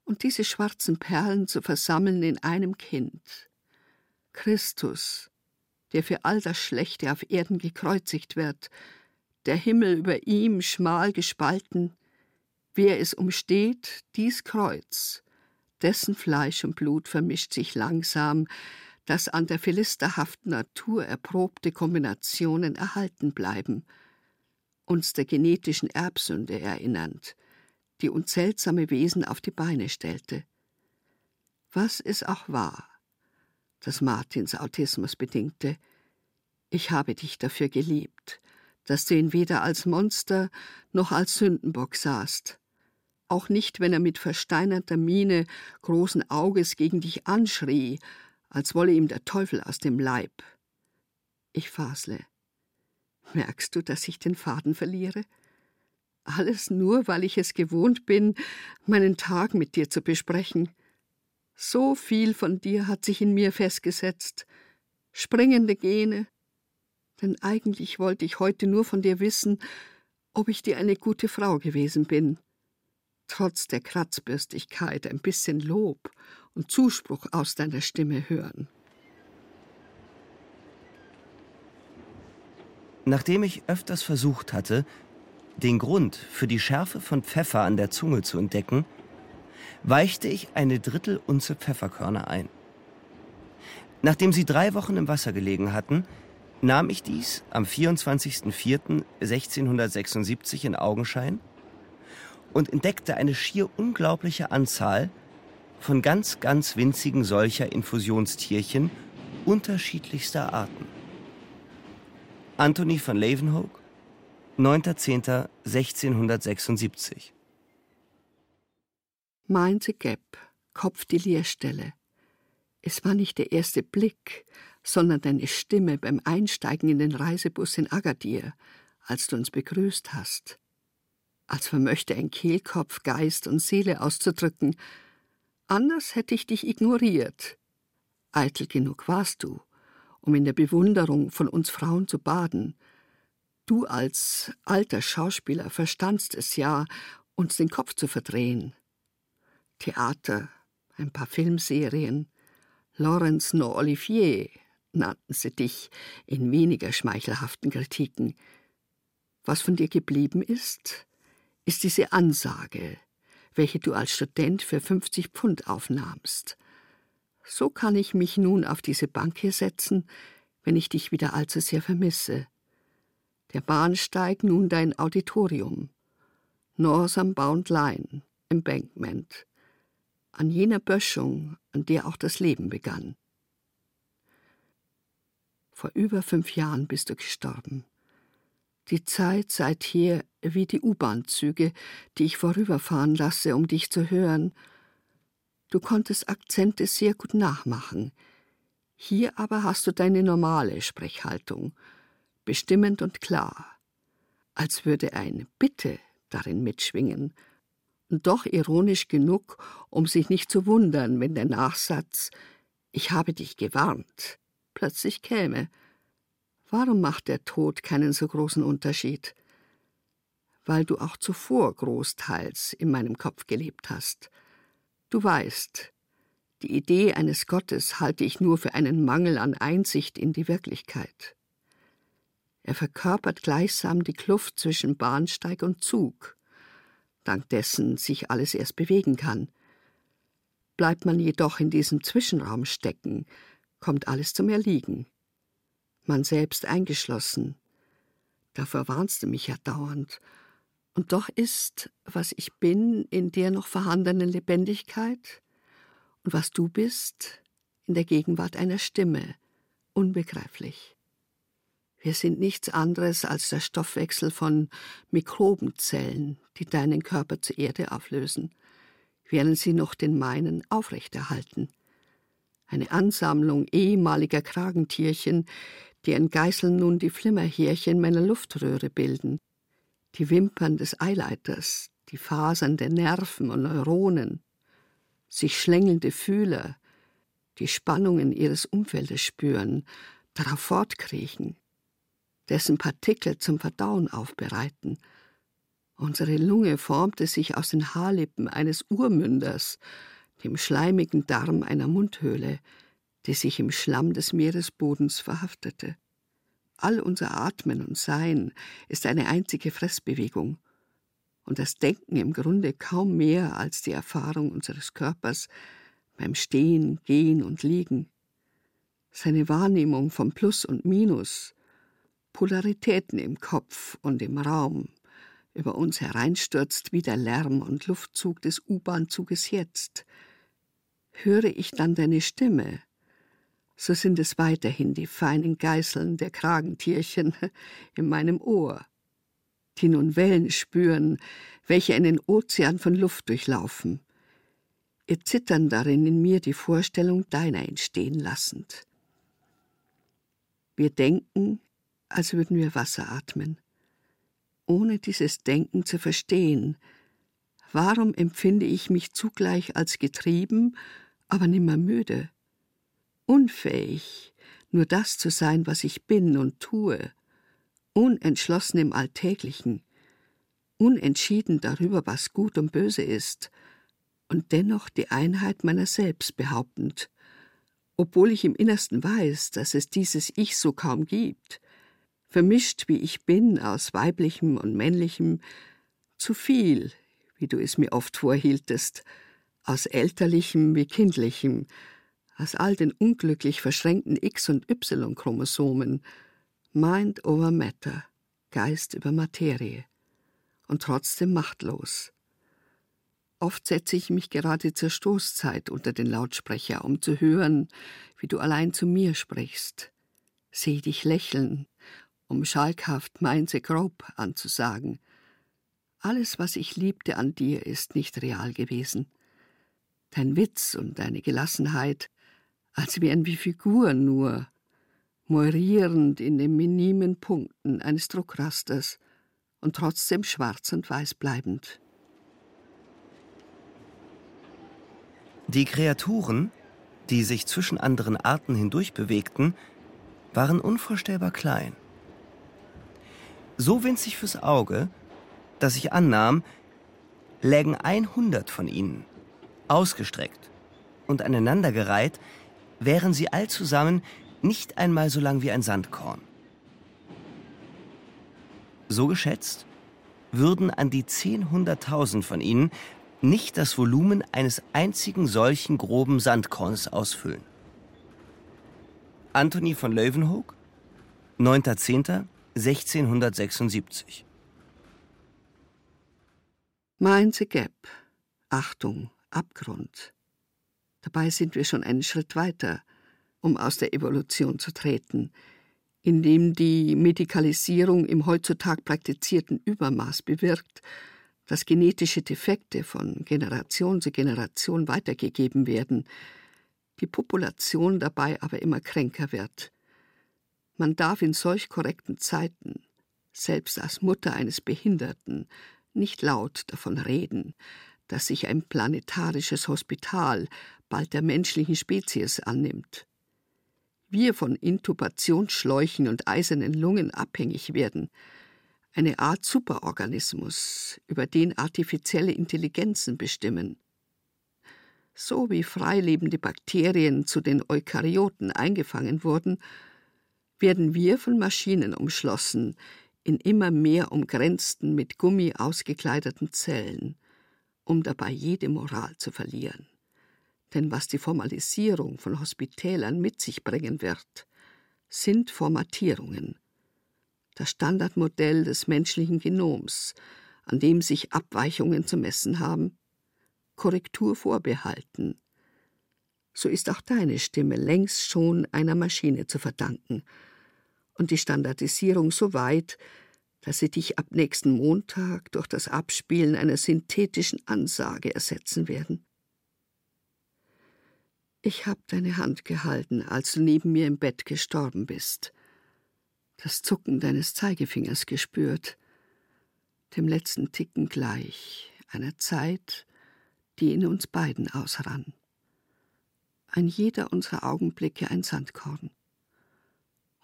D: und diese schwarzen Perlen zu versammeln in einem Kind. Christus, der für all das Schlechte auf Erden gekreuzigt wird, der Himmel über ihm schmal gespalten, wer es umsteht, dies Kreuz, dessen Fleisch und Blut vermischt sich langsam, dass an der philisterhaften Natur erprobte Kombinationen erhalten bleiben, uns der genetischen Erbsünde erinnernd, die uns seltsame Wesen auf die Beine stellte. Was es auch war, das Martins Autismus bedingte, ich habe dich dafür geliebt, dass du ihn weder als Monster noch als Sündenbock sahst, auch nicht, wenn er mit versteinerter Miene großen Auges gegen dich anschrie, als wolle ihm der Teufel aus dem Leib. Ich fasle. Merkst du, dass ich den Faden verliere? Alles nur, weil ich es gewohnt bin, meinen Tag mit dir zu besprechen. So viel von dir hat sich in mir festgesetzt. Springende Gene. Denn eigentlich wollte ich heute nur von dir wissen, ob ich dir eine gute Frau gewesen bin. Trotz der Kratzbürstigkeit ein bisschen Lob und Zuspruch aus deiner Stimme hören.
B: Nachdem ich öfters versucht hatte, den Grund für die Schärfe von Pfeffer an der Zunge zu entdecken, weichte ich eine Drittelunze Pfefferkörner ein. Nachdem sie drei Wochen im Wasser gelegen hatten, nahm ich dies am 24.04.1676 in Augenschein und entdeckte eine schier unglaubliche Anzahl von ganz, ganz winzigen solcher Infusionstierchen unterschiedlichster Arten. Anthony van Leeuwenhoek 9.10.1676
D: Meinte Gap, Kopf die Leerstelle. Es war nicht der erste Blick, sondern deine Stimme beim Einsteigen in den Reisebus in Agadir, als du uns begrüßt hast. als vermöchte ein Kehlkopf Geist und Seele auszudrücken. Anders hätte ich dich ignoriert. Eitel genug warst du, um in der Bewunderung von uns Frauen zu baden. Du als alter Schauspieler verstandst es ja, uns den Kopf zu verdrehen. Theater, ein paar Filmserien, Laurence no Olivier nannten sie dich in weniger schmeichelhaften Kritiken. Was von dir geblieben ist, ist diese Ansage, welche du als Student für 50 Pfund aufnahmst. So kann ich mich nun auf diese Bank hier setzen, wenn ich dich wieder allzu sehr vermisse. Der Bahnsteig nun dein Auditorium. Northern Bound Line, Embankment. An jener Böschung, an der auch das Leben begann. Vor über fünf Jahren bist du gestorben. Die Zeit seither wie die U-Bahn-Züge, die ich vorüberfahren lasse, um dich zu hören. Du konntest Akzente sehr gut nachmachen. Hier aber hast du deine normale Sprechhaltung, bestimmend und klar, als würde ein Bitte darin mitschwingen, und doch ironisch genug, um sich nicht zu wundern, wenn der Nachsatz Ich habe dich gewarnt plötzlich käme. Warum macht der Tod keinen so großen Unterschied? Weil du auch zuvor großteils in meinem Kopf gelebt hast. Du weißt, die Idee eines Gottes halte ich nur für einen Mangel an Einsicht in die Wirklichkeit. Er verkörpert gleichsam die Kluft zwischen Bahnsteig und Zug, dank dessen sich alles erst bewegen kann. Bleibt man jedoch in diesem Zwischenraum stecken, kommt alles zum Erliegen man selbst eingeschlossen. Davor warnst du mich ja dauernd. Und doch ist, was ich bin, in der noch vorhandenen Lebendigkeit und was du bist, in der Gegenwart einer Stimme, unbegreiflich. Wir sind nichts anderes als der Stoffwechsel von Mikrobenzellen, die deinen Körper zur Erde auflösen, während sie noch den meinen aufrechterhalten. Eine Ansammlung ehemaliger Kragentierchen, deren Geißeln nun die Flimmerhärchen meiner Luftröhre bilden, die Wimpern des Eileiters, die Fasern der Nerven und Neuronen, sich schlängelnde Fühler, die Spannungen ihres Umfeldes spüren, darauf fortkriechen, dessen Partikel zum Verdauen aufbereiten. Unsere Lunge formte sich aus den Haarlippen eines Urmünders, dem schleimigen Darm einer Mundhöhle, die sich im Schlamm des Meeresbodens verhaftete. All unser Atmen und Sein ist eine einzige Fressbewegung, und das Denken im Grunde kaum mehr als die Erfahrung unseres Körpers beim Stehen, Gehen und Liegen. Seine Wahrnehmung von Plus und Minus, Polaritäten im Kopf und im Raum, über uns hereinstürzt wie der Lärm und Luftzug des U-Bahn-Zuges jetzt. Höre ich dann deine Stimme, so sind es weiterhin die feinen Geißeln der Kragentierchen in meinem Ohr, die nun Wellen spüren, welche einen Ozean von Luft durchlaufen, ihr Zittern darin in mir die Vorstellung deiner entstehen lassend. Wir denken, als würden wir Wasser atmen, ohne dieses Denken zu verstehen. Warum empfinde ich mich zugleich als getrieben, aber nimmer müde? unfähig, nur das zu sein, was ich bin und tue, unentschlossen im Alltäglichen, unentschieden darüber, was gut und böse ist, und dennoch die Einheit meiner selbst behauptend, obwohl ich im Innersten weiß, dass es dieses Ich so kaum gibt, vermischt wie ich bin aus weiblichem und männlichem, zu viel, wie du es mir oft vorhieltest, aus elterlichem wie kindlichem, aus all den unglücklich verschränkten X- und Y-Chromosomen, Mind over Matter, Geist über Materie, und trotzdem machtlos. Oft setze ich mich gerade zur Stoßzeit unter den Lautsprecher, um zu hören, wie du allein zu mir sprichst. Seh dich lächeln, um schalkhaft Mainze grob anzusagen. Alles, was ich liebte an dir, ist nicht real gewesen. Dein Witz und deine Gelassenheit als wären wir Figuren nur, moirierend in den minimen Punkten eines Druckrasters und trotzdem schwarz und weiß bleibend.
B: Die Kreaturen, die sich zwischen anderen Arten hindurch bewegten, waren unvorstellbar klein so winzig fürs Auge, dass ich annahm, lägen 100 von ihnen, ausgestreckt und aneinandergereiht, wären sie allzusammen nicht einmal so lang wie ein Sandkorn. So geschätzt würden an die 10.000 von ihnen nicht das Volumen eines einzigen solchen groben Sandkorns ausfüllen. Anthony von Löwenhoek, 9.10. 1676.
D: Mind the Gap. Achtung, Abgrund. Dabei sind wir schon einen Schritt weiter, um aus der Evolution zu treten, indem die Medikalisierung im heutzutage praktizierten Übermaß bewirkt, dass genetische Defekte von Generation zu Generation weitergegeben werden, die Population dabei aber immer kränker wird man darf in solch korrekten Zeiten, selbst als Mutter eines Behinderten, nicht laut davon reden, dass sich ein planetarisches Hospital bald der menschlichen Spezies annimmt wir von Intubationsschläuchen und eisernen Lungen abhängig werden, eine Art Superorganismus, über den artifizielle Intelligenzen bestimmen. So wie freilebende Bakterien zu den Eukaryoten eingefangen wurden, werden wir von Maschinen umschlossen, in immer mehr umgrenzten, mit Gummi ausgekleideten Zellen, um dabei jede Moral zu verlieren. Denn was die Formalisierung von Hospitälern mit sich bringen wird, sind Formatierungen. Das Standardmodell des menschlichen Genoms, an dem sich Abweichungen zu messen haben, Korrektur vorbehalten. So ist auch deine Stimme längst schon einer Maschine zu verdanken und die Standardisierung so weit, dass sie dich ab nächsten Montag durch das Abspielen einer synthetischen Ansage ersetzen werden. Ich hab deine Hand gehalten, als du neben mir im Bett gestorben bist. Das Zucken deines Zeigefingers gespürt. Dem letzten Ticken gleich, einer Zeit, die in uns beiden ausrann. Ein jeder unserer Augenblicke ein Sandkorn.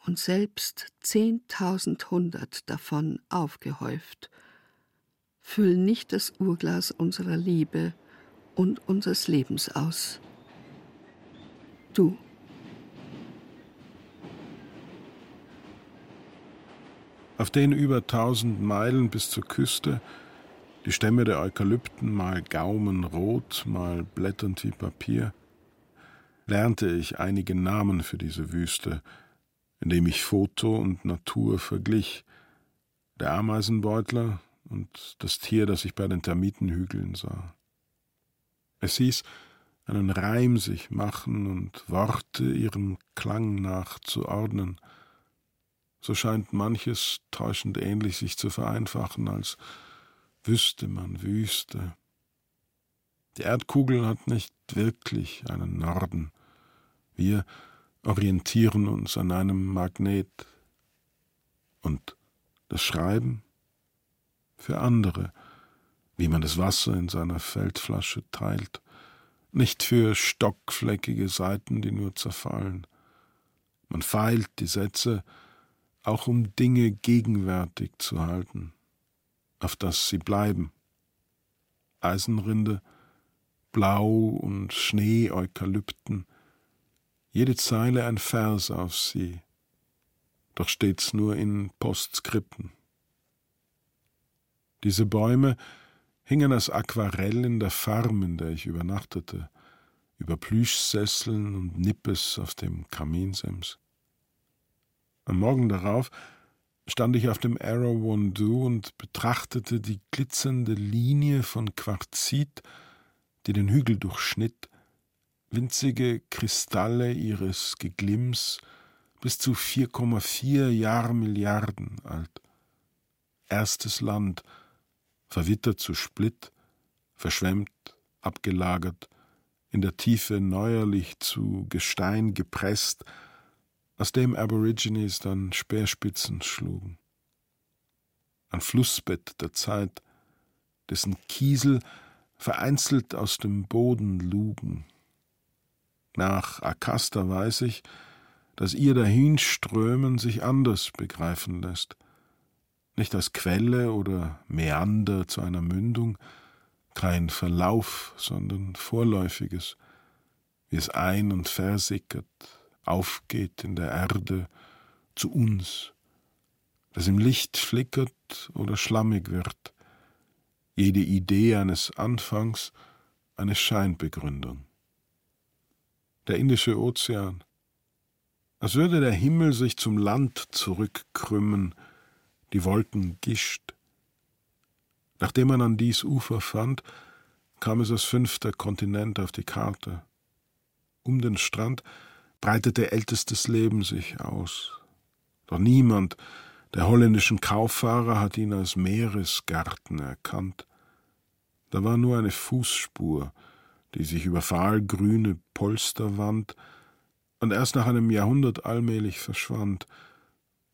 D: Und selbst zehntausend hundert davon aufgehäuft, füllen nicht das Urglas unserer Liebe und unseres Lebens aus. Du.
C: Auf den über tausend Meilen bis zur Küste, die Stämme der Eukalypten mal gaumenrot, mal blätternd wie Papier, lernte ich einige Namen für diese Wüste, indem ich Foto und Natur verglich, der Ameisenbeutler und das Tier, das ich bei den Termitenhügeln sah. Es hieß, einen Reim sich machen und Worte ihrem Klang nach zu ordnen. So scheint manches täuschend ähnlich sich zu vereinfachen, als wüsste man Wüste. Die Erdkugel hat nicht wirklich einen Norden. Wir orientieren uns an einem Magnet. Und das Schreiben für andere, wie man das Wasser in seiner Feldflasche teilt nicht für stockfleckige Seiten, die nur zerfallen. Man feilt die Sätze, auch um Dinge gegenwärtig zu halten, auf dass sie bleiben. Eisenrinde, Blau und Schnee, Eukalypten, jede Zeile ein Vers auf sie, doch stets nur in Postskripten. Diese Bäume hingen als Aquarell in der Farm, in der ich übernachtete, über Plüschsesseln und Nippes auf dem Kaminsims. Am Morgen darauf stand ich auf dem Arrow Wondu und betrachtete die glitzernde Linie von Quarzit, die den Hügel durchschnitt, winzige Kristalle ihres Geglimms, bis zu 4,4 Jahrmilliarden alt. Erstes Land, verwittert zu Splitt, verschwemmt, abgelagert, in der Tiefe neuerlich zu Gestein gepresst, aus dem Aborigines dann Speerspitzen schlugen. ein Flussbett der Zeit, dessen Kiesel vereinzelt aus dem Boden lugen. Nach Akasta weiß ich, dass ihr Dahinströmen sich anders begreifen lässt. Nicht als Quelle oder Meander zu einer Mündung, kein Verlauf, sondern Vorläufiges, wie es ein- und versickert, aufgeht in der Erde zu uns, das im Licht flickert oder schlammig wird, jede Idee eines Anfangs eine Scheinbegründung. Der Indische Ozean, als würde der Himmel sich zum Land zurückkrümmen, die Wolken gischt. Nachdem man an dies Ufer fand, kam es als fünfter Kontinent auf die Karte. Um den Strand breitete ältestes Leben sich aus. Doch niemand der holländischen Kauffahrer hat ihn als Meeresgarten erkannt. Da war nur eine Fußspur, die sich über fahlgrüne Polster wand und erst nach einem Jahrhundert allmählich verschwand,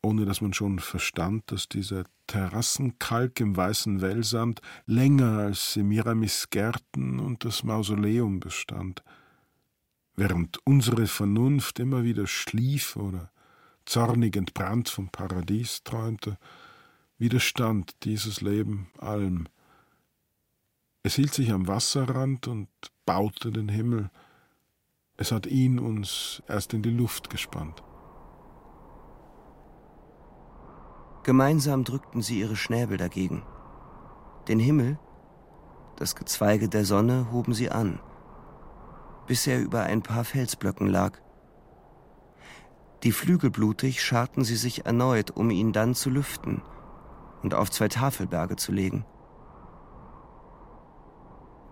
C: ohne dass man schon verstand, dass dieser Terrassenkalk im weißen Wellsand länger als Semiramis Gärten und das Mausoleum bestand, während unsere Vernunft immer wieder schlief oder zornig entbrannt vom Paradies träumte, widerstand dieses Leben allem. Es hielt sich am Wasserrand und baute den Himmel. Es hat ihn uns erst in die Luft gespannt.
B: Gemeinsam drückten sie ihre Schnäbel dagegen. Den Himmel, das Gezweige der Sonne hoben sie an, bis er über ein paar Felsblöcken lag. Die Flügel blutig scharten sie sich erneut, um ihn dann zu lüften und auf zwei Tafelberge zu legen.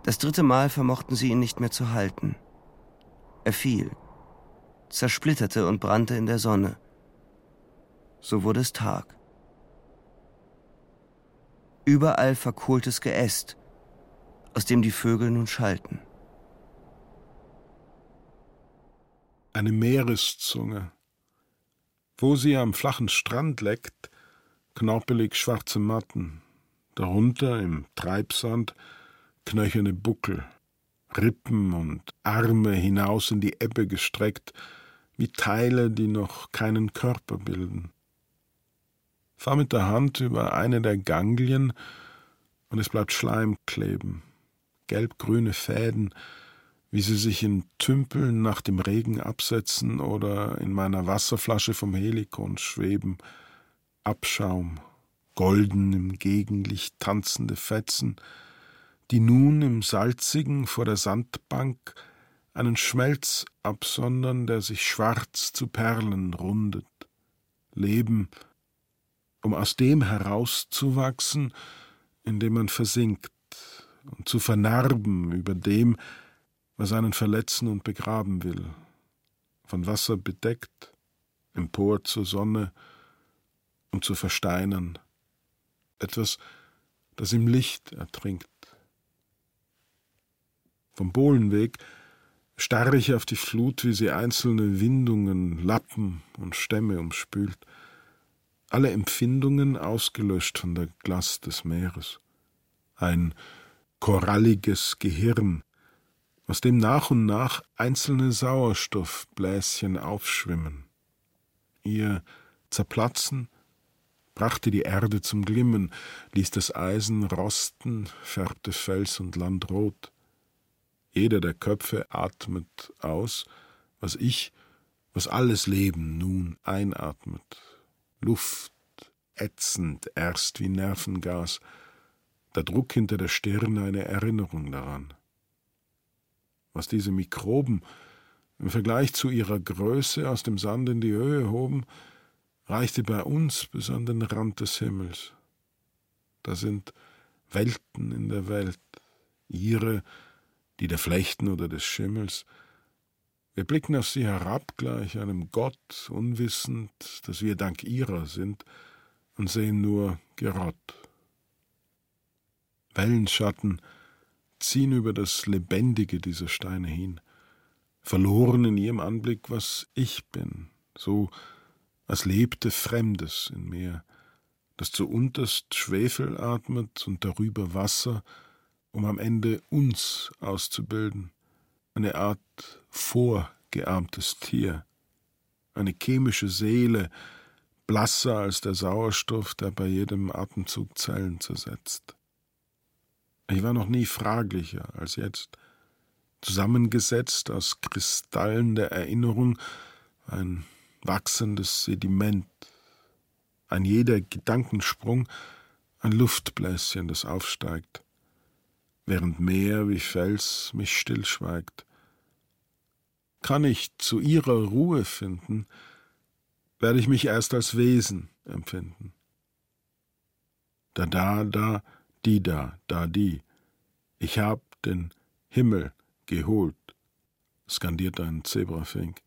B: Das dritte Mal vermochten sie ihn nicht mehr zu halten. Er fiel, zersplitterte und brannte in der Sonne. So wurde es Tag. Überall verkohltes Geäst, aus dem die Vögel nun schalten.
C: Eine Meereszunge, wo sie am flachen Strand leckt, knorpelig schwarze Matten, darunter im Treibsand knöcherne Buckel, Rippen und Arme hinaus in die Ebbe gestreckt, wie Teile, die noch keinen Körper bilden. Fahr mit der Hand über eine der Ganglien und es bleibt Schleim kleben, gelbgrüne Fäden, wie sie sich in Tümpeln nach dem Regen absetzen oder in meiner Wasserflasche vom Helikon schweben. Abschaum, golden im Gegenlicht tanzende Fetzen, die nun im Salzigen vor der Sandbank einen Schmelz absondern, der sich schwarz zu Perlen rundet. Leben, um aus dem herauszuwachsen, in dem man versinkt, und zu vernarben über dem, was einen verletzen und begraben will, von Wasser bedeckt, empor zur Sonne, um zu versteinern, etwas, das im Licht ertrinkt. Vom Bohlenweg starre ich auf die Flut, wie sie einzelne Windungen, Lappen und Stämme umspült, alle Empfindungen ausgelöscht von der Glas des Meeres. Ein koralliges Gehirn, aus dem nach und nach einzelne Sauerstoffbläschen aufschwimmen. Ihr Zerplatzen brachte die Erde zum Glimmen, ließ das Eisen rosten, färbte Fels und Land rot. Jeder der Köpfe atmet aus, was ich, was alles Leben nun einatmet. Luft, ätzend, erst wie Nervengas, der Druck hinter der Stirn eine Erinnerung daran was diese Mikroben im Vergleich zu ihrer Größe aus dem Sand in die Höhe hoben, reichte bei uns bis an den Rand des Himmels. Da sind Welten in der Welt, ihre, die der Flechten oder des Schimmels. Wir blicken auf sie herab gleich einem Gott, unwissend, dass wir dank ihrer sind, und sehen nur Gerott. Wellenschatten, ziehen über das Lebendige dieser Steine hin, verloren in ihrem Anblick, was ich bin, so als lebte Fremdes in mir, das zu unterst Schwefel atmet und darüber Wasser, um am Ende uns auszubilden, eine Art vorgeahmtes Tier, eine chemische Seele, blasser als der Sauerstoff, der bei jedem Atemzug Zellen zersetzt. Ich war noch nie fraglicher als jetzt, zusammengesetzt aus Kristallen der Erinnerung, ein wachsendes Sediment, ein jeder Gedankensprung ein Luftbläschen, das aufsteigt, während Meer wie Fels mich stillschweigt. Kann ich zu ihrer Ruhe finden, werde ich mich erst als Wesen empfinden. Da, da, da, die da, da, die. Ich hab den Himmel geholt, skandiert ein Zebrafink.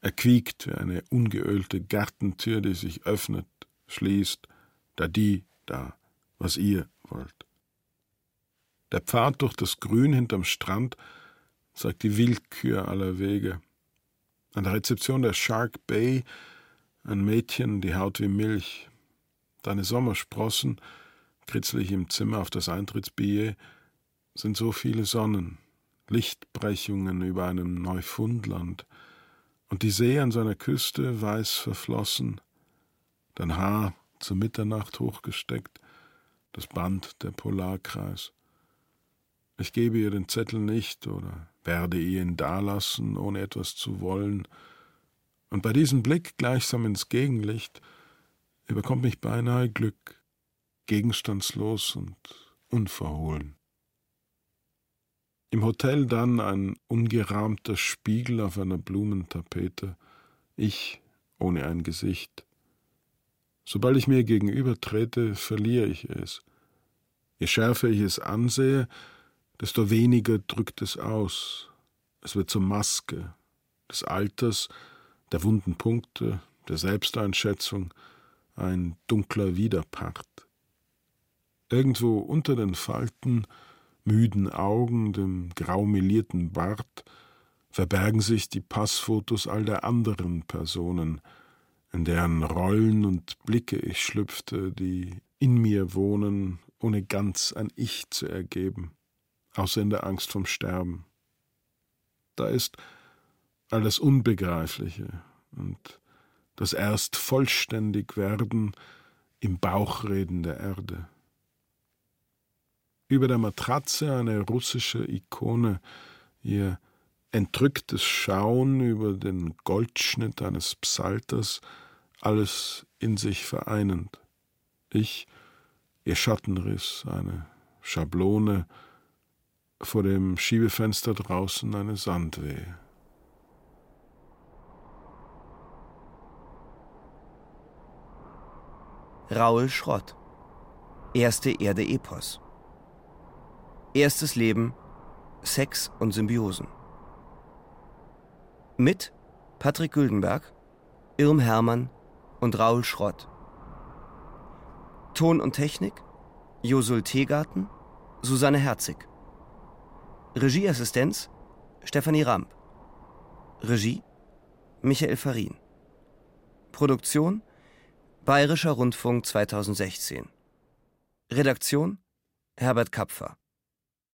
C: Er quiekt wie eine ungeölte Gartentür, die sich öffnet, schließt, da die, da, was ihr wollt. Der Pfad durch das Grün hinterm Strand sagt die Willkür aller Wege. An der Rezeption der Shark Bay ein Mädchen, die Haut wie Milch. Deine Sommersprossen, kritzel ich im Zimmer auf das Eintrittsbillet, sind so viele Sonnen, Lichtbrechungen über einem Neufundland, und die See an seiner Küste weiß verflossen, dein Haar zur Mitternacht hochgesteckt, das Band der Polarkreis. Ich gebe ihr den Zettel nicht oder werde ihn dalassen, ohne etwas zu wollen, und bei diesem Blick gleichsam ins Gegenlicht überkommt mich beinahe Glück, gegenstandslos und unverhohlen. Im Hotel dann ein ungerahmter Spiegel auf einer Blumentapete, ich ohne ein Gesicht. Sobald ich mir gegenüber trete, verliere ich es. Je schärfer ich es ansehe, desto weniger drückt es aus. Es wird zur Maske des Alters, der wunden Punkte, der Selbsteinschätzung, ein dunkler Widerpart. Irgendwo unter den Falten müden Augen, dem graumelierten Bart, verbergen sich die Passfotos all der anderen Personen, in deren Rollen und Blicke ich schlüpfte, die in mir wohnen, ohne ganz ein Ich zu ergeben, außer in der Angst vom Sterben. Da ist all das Unbegreifliche und das erst vollständig werden im Bauchreden der Erde. Über der Matratze eine russische Ikone, ihr entrücktes Schauen über den Goldschnitt eines Psalters, alles in sich vereinend. Ich, ihr Schattenriss, eine Schablone, vor dem Schiebefenster draußen eine Sandwehe.
B: Raul Schrott Erste Erde Epos Erstes Leben, Sex und Symbiosen. Mit Patrick Güldenberg, Irm Hermann und Raul Schrott. Ton und Technik Josul Teegarten, Susanne Herzig. Regieassistenz Stefanie Ramp. Regie Michael Farin. Produktion Bayerischer Rundfunk 2016. Redaktion Herbert Kapfer